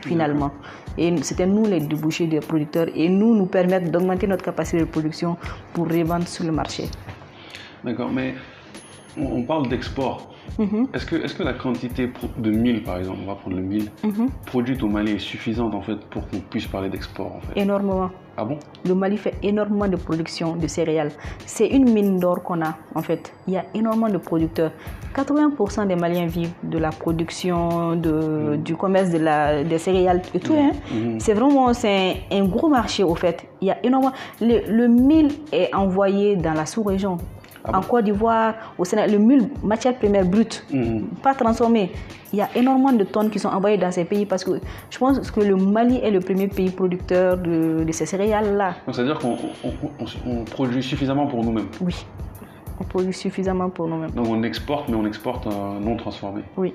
finalement. Et c'était nous les débouchés des producteurs et nous nous permettre d'augmenter notre capacité de production pour revendre sur le marché. D'accord, mais on, parle d'export. Mhm. Est-ce que, est que la quantité de mil, par exemple, on va prendre le mil, Mhm. produite au Mali est suffisante en fait pour qu'on puisse parler d'export en fait? Énormément. Ah bon? Le Mali fait énormément de production de céréales. C'est une mine d'or qu'on a en fait. Il y a énormément de producteurs. 80% des Maliens vivent de la production, de, du commerce de la, des céréales et tout. hein. Mhm. C'est vraiment c'est un, un gros marché au fait. Il y a énormément. Le, le mil est envoyé dans la sous-région. Ah en Côte d'Ivoire, au Sénégal, le mil, matière première brute, Mhm. pas transformée. Il y a énormément de tonnes qui sont envoyées dans ces pays parce que je pense que le Mali est le premier pays producteur de, de ces céréales-là. Donc c'est à dire qu'on on- on- on produit suffisamment pour nous-mêmes. Oui, on produit suffisamment pour nous-mêmes. Donc on exporte, mais on exporte euh, non transformé. Oui.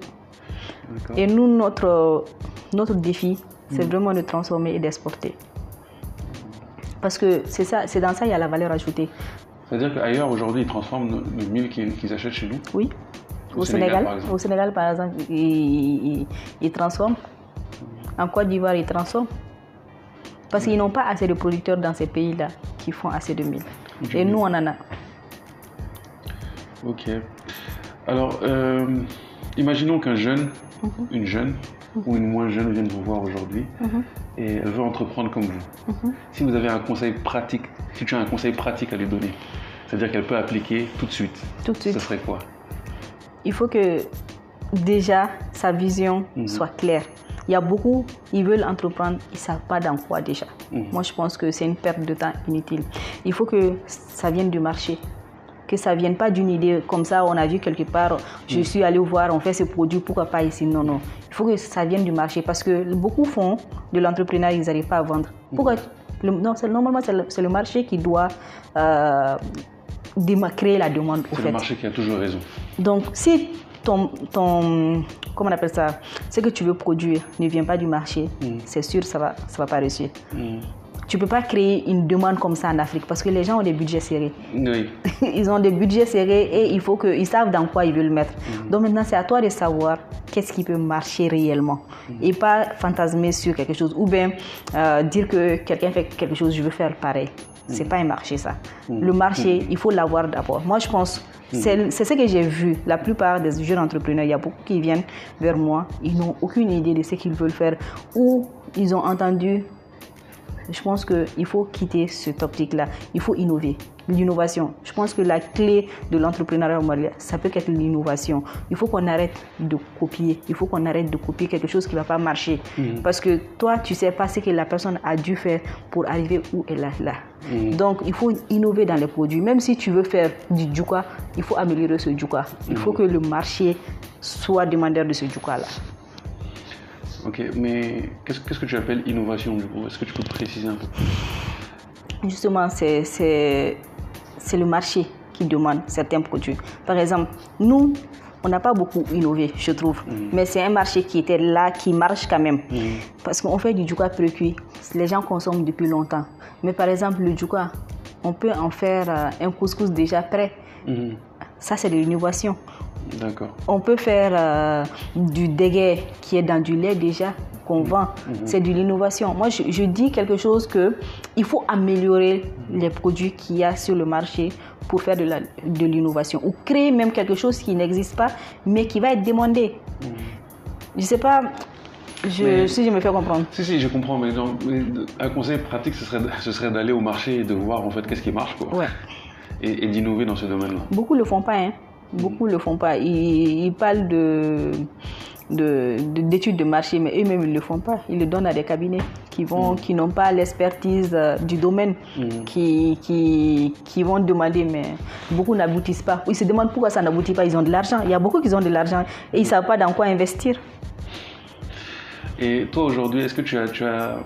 Et nous, notre, notre défi, c'est vraiment de transformer et d'exporter. Parce que c'est ça, c'est dans ça il y a la valeur ajoutée. C'est-à-dire qu'ailleurs, aujourd'hui, ils transforment le, le mil qu'ils achètent chez nous. Oui. Au Au, Sénégal, Sénégal, par exemple. au Sénégal, par exemple, ils, ils- ils transforment. En Côte d'Ivoire, ils transforment. Parce qu'ils n'ont pas assez de producteurs dans ces pays-là qui font assez de mil. Du Et nous, on en a. Ok. Alors, euh, imaginons qu'un jeune, une jeune ou une moins jeune vienne vous voir aujourd'hui et elle veut entreprendre comme vous. Si vous avez un conseil pratique, si tu as un conseil pratique à lui donner, c'est-à-dire qu'elle peut appliquer tout de suite, Tout de ce serait quoi? Il faut que déjà sa vision Mhm. soit claire. Il y a beaucoup, ils veulent entreprendre, ils ne savent pas dans quoi déjà. Mhm. Moi, je pense que c'est une perte de temps inutile. Il faut que ça vienne du marché. Que ça vienne pas d'une idée comme ça, on a vu quelque part, je Mhm. suis allé voir, on fait ce produit, pourquoi pas ici? Non, non. Il faut que ça vienne du marché parce que beaucoup font de l'entrepreneuriat, ils n'arrivent pas à vendre. Pourquoi Le- non, c'est- Normalement, c'est le, marché qui doit euh, créer la demande. C'est fait. le marché qui a toujours raison. Donc, si ton, ton, comment on appelle ça, ce que tu veux produire ne vient pas du marché, Mm. c'est sûr, ça va, ça va pas réussir. Mm. Tu peux pas créer une demande comme ça en Afrique parce que les gens ont des budgets serrés. Oui. ils ont des budgets serrés et il faut qu'ils savent dans quoi ils veulent mettre. Mm. Donc maintenant, c'est à toi de savoir qu'est-ce qui peut marcher réellement Mm. et pas fantasmer sur quelque chose ou bien euh, dire que quelqu'un fait quelque chose, je veux faire pareil. Mm. C'est pas un marché ça. Le marché, il faut l'avoir d'abord. Moi, je pense, c'est c'est ce que j'ai vu. La plupart des jeunes entrepreneurs, il y a beaucoup qui viennent vers moi, ils n'ont aucune idée de ce qu'ils veulent faire ou ils ont entendu je pense qu'il faut quitter cette optique-là. Il faut innover. L'innovation. Je pense que la clé de l'entrepreneuriat au Mali, ça peut être l'innovation. Il faut qu'on arrête de copier. Il faut qu'on arrête de copier quelque chose qui ne va pas marcher. Parce que toi, tu ne sais pas ce que la personne a dû faire pour arriver où elle est là. Donc, il faut innover dans les produits. Même si tu veux faire du djouka, il faut améliorer ce djouka. Il faut que le marché soit demandeur de ce djouka-là. Ok, mais qu'est-ce qu'est-ce que tu appelles innovation du coup? Est-ce que tu peux préciser un peu Justement, c'est c'est c'est le marché qui demande certains produits. Par exemple, nous, on n'a pas beaucoup innové, je trouve. Mais c'est un marché qui était là, qui marche quand même. Parce qu'on fait du djouka précuit. Les gens consomment depuis longtemps. Mais par exemple, le djouka, on peut en faire euh, un couscous déjà prêt. Ça, c'est de l'innovation. D'accord. On peut faire euh, du déguet qui est dans du lait déjà qu'on vend. C'est de l'innovation. Moi, je, je dis quelque chose que il faut améliorer les produits qu'il y a sur le marché pour faire de la- de l'innovation ou créer même quelque chose qui n'existe pas mais qui va être demandé. Je sais pas je, Mais- si je me fais comprendre. Si, si, je comprends, mais, un conseil pratique, ce serait, ce serait d'aller au marché et de voir en fait qu'est-ce qui marche, quoi. Ouais. Et, et d'innover dans ce domaine-là. Beaucoup le font pas, hein. Beaucoup le font pas. Ils, ils parlent de de- de- d'études de, marché, mais eux-mêmes ils le font pas. Ils le donnent à des cabinets qui vont, qui n'ont pas l'expertise euh, du domaine, qui, qui, qui vont demander, mais beaucoup n'aboutissent pas. Ils se demandent pourquoi ça n'aboutit pas. Ils ont de l'argent. Il y a beaucoup qui ont de l'argent et ils savent pas dans quoi investir. Et toi aujourd'hui, est-ce que tu as, tu as,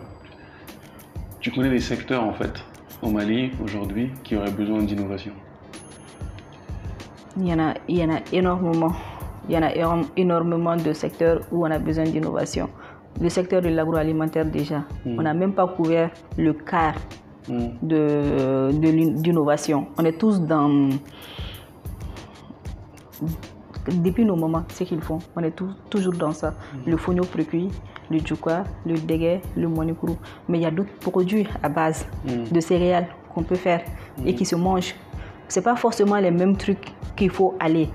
tu connais des secteurs en fait au Mali aujourd'hui qui auraient besoin d'innovation? Il y en a, il y en a énormément. Il y en a énorm- énormément de secteurs où on a besoin d'innovation. Le secteur de l'agroalimentaire déjà, on n'a même pas couvert le quart Hmm. de. On est tous dans... Depuis nos moments, ce qu'ils font, on est toujours dans ça. Le fonio précuit, le djukwa, le déguet, le monikuru. Mais il y a d'autres produits à base de céréales qu'on peut faire et qui se mangent. C'est pas forcément les mêmes trucs qu'il faut aller.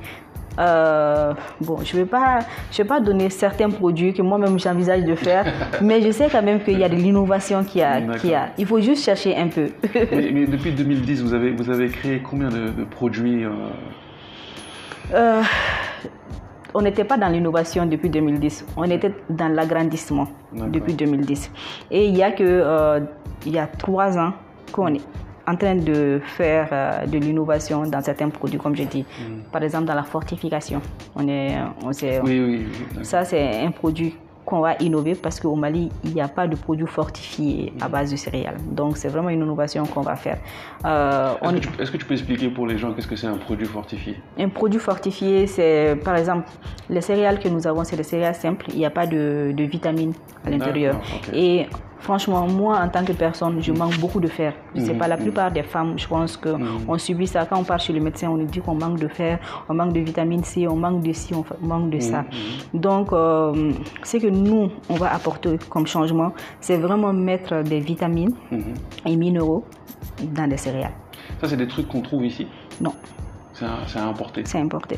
Euh, bon, je ne vais, pas- je vais pas donner certains produits que moi-même j'envisage de faire, mais je sais quand même qu'il y a de l'innovation qui a, qui a. Il faut juste chercher un peu. mais, mais depuis 2010, vous avez, vous avez créé combien de, de produits euh, Euh, on n'était pas dans l'innovation depuis 2010, on était dans l'agrandissement depuis 2010. Et il y a que il y a trois ans qu'on est en train de faire euh, de l'innovation dans certains produits, comme je dis. Par exemple, dans la fortification, on est, on s'est- Oui, oui, ça c'est un produit qu'on va innover parce qu'au Mali, il n'y a pas de produits fortifiés à base de céréales. Donc c'est vraiment une innovation qu'on va faire. Euh, on- Est-ce que, tu- est-ce que tu peux expliquer pour les gens qu'est-ce que c'est un produit fortifié? Un produit fortifié, c'est par exemple les céréales que nous avons, c'est des céréales simples. Il n'y a pas de, de vitamines à l'intérieur. Et franchement, moi en tant que personne, je manque beaucoup de fer. Je sais Mhm, pas, la plupart des femmes, je pense que on subit ça. Quand on part chez le médecin, on nous dit qu'on manque de fer, on manque de vitamine C, on manque de ci, on manque de ça. Donc, euh, ce que nous, on va apporter comme changement, c'est vraiment mettre des vitamines et minéraux dans des céréales. Ça, c'est des trucs qu'on trouve ici? Non, C'est un- c'est importé.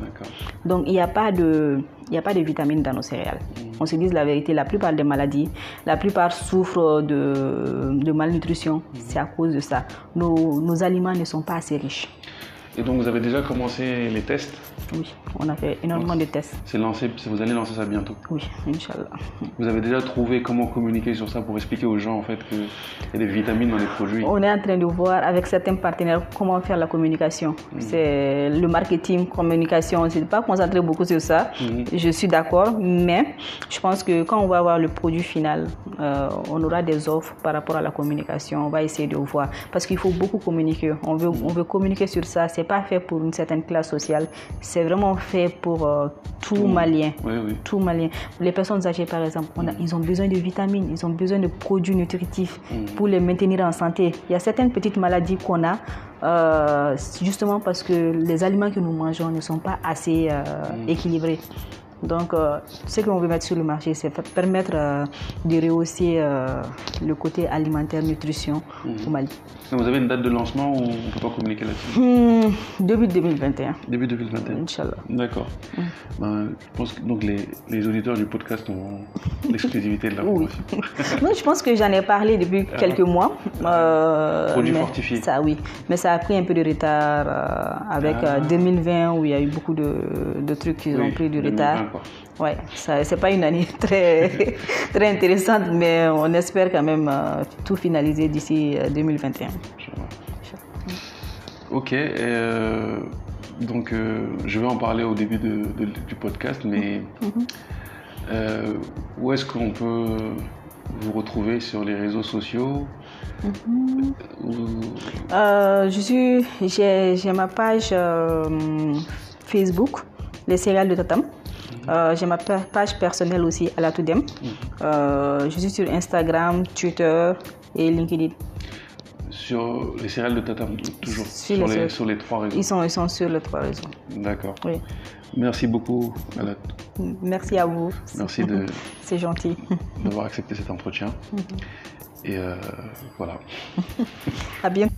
D'accord. Donc, il n'y a, pas de- il n'y a pas de vitamines dans nos céréales. On se dise la vérité, la plupart des maladies, la plupart souffrent de, de malnutrition. C'est à cause de ça. Nos, nos aliments ne sont pas assez riches. Et donc, vous avez déjà commencé les tests Oui, on a fait énormément de tests. C'est lancé, vous allez lancer ça bientôt. Oui, Inch'Allah. Vous avez déjà trouvé comment communiquer sur ça pour expliquer aux gens en fait qu'il y a des vitamines dans les produits On est en train de voir avec certains partenaires comment faire la communication. C'est le marketing, communication. On ne s'est pas concentré beaucoup sur ça. Je suis d'accord, mais je pense que quand on va avoir le produit final, euh, on aura des offres par rapport à la communication. On va essayer de voir parce qu'il faut beaucoup communiquer. On veut, on veut communiquer sur ça. C'est pas fait pour une certaine classe sociale. C'est vraiment fait pour euh, tout Malien. Oui, oui. Tout Malien. Les personnes âgées, par exemple, on a- ils ont besoin de vitamines, ils ont besoin de produits nutritifs pour les maintenir en santé. Il y a certaines petites maladies qu'on a euh, justement parce que les aliments que nous mangeons ne sont pas assez euh, équilibrés. Donc, euh, ce qu'on veut mettre sur le marché, c'est permettre euh, de rehausser euh, le côté alimentaire, nutrition au Mali. Donc, vous avez une date de lancement ou on ne peut pas communiquer là-dessus? Hmm, début 2021, Début 2021. Inch'Allah. D'accord. Ben, je pense que donc les, les auditeurs du podcast ont l'exclusivité de la Oui. formation. Non, je pense que j'en ai parlé depuis quelques mois. Produits fortifiés. Ça, oui. Mais ça a pris un peu de retard avec Ah. euh, 2020 où il y a eu beaucoup de, de trucs qui ont Oui, pris du 2020, retard. Quoi. Ouais, c'est pas une année très, très intéressante, mais on espère quand même euh, tout finaliser d'ici euh, 2021. Inch'Allah. Ok. euh, donc, euh, je vais en parler au début de- de- du podcast, mais euh, où est-ce qu'on peut vous retrouver sur les réseaux sociaux? Euh, je suis, j'ai, j'ai ma page euh, Facebook, les céréales de Tatam. Euh, j'ai ma pa- page personnelle aussi à la Toudem. Euh, je suis sur Instagram, Twitter et LinkedIn. Sur les céréales de Tatam, toujours. Sur Sur, les les, céréales. sur les trois réseaux. Ils sont, ils sont sur les trois réseaux. D'accord. Oui. Merci beaucoup, Alat. Merci à vous. Merci de- C'est gentil. d'avoir accepté cet entretien. Et euh, voilà. À bientôt.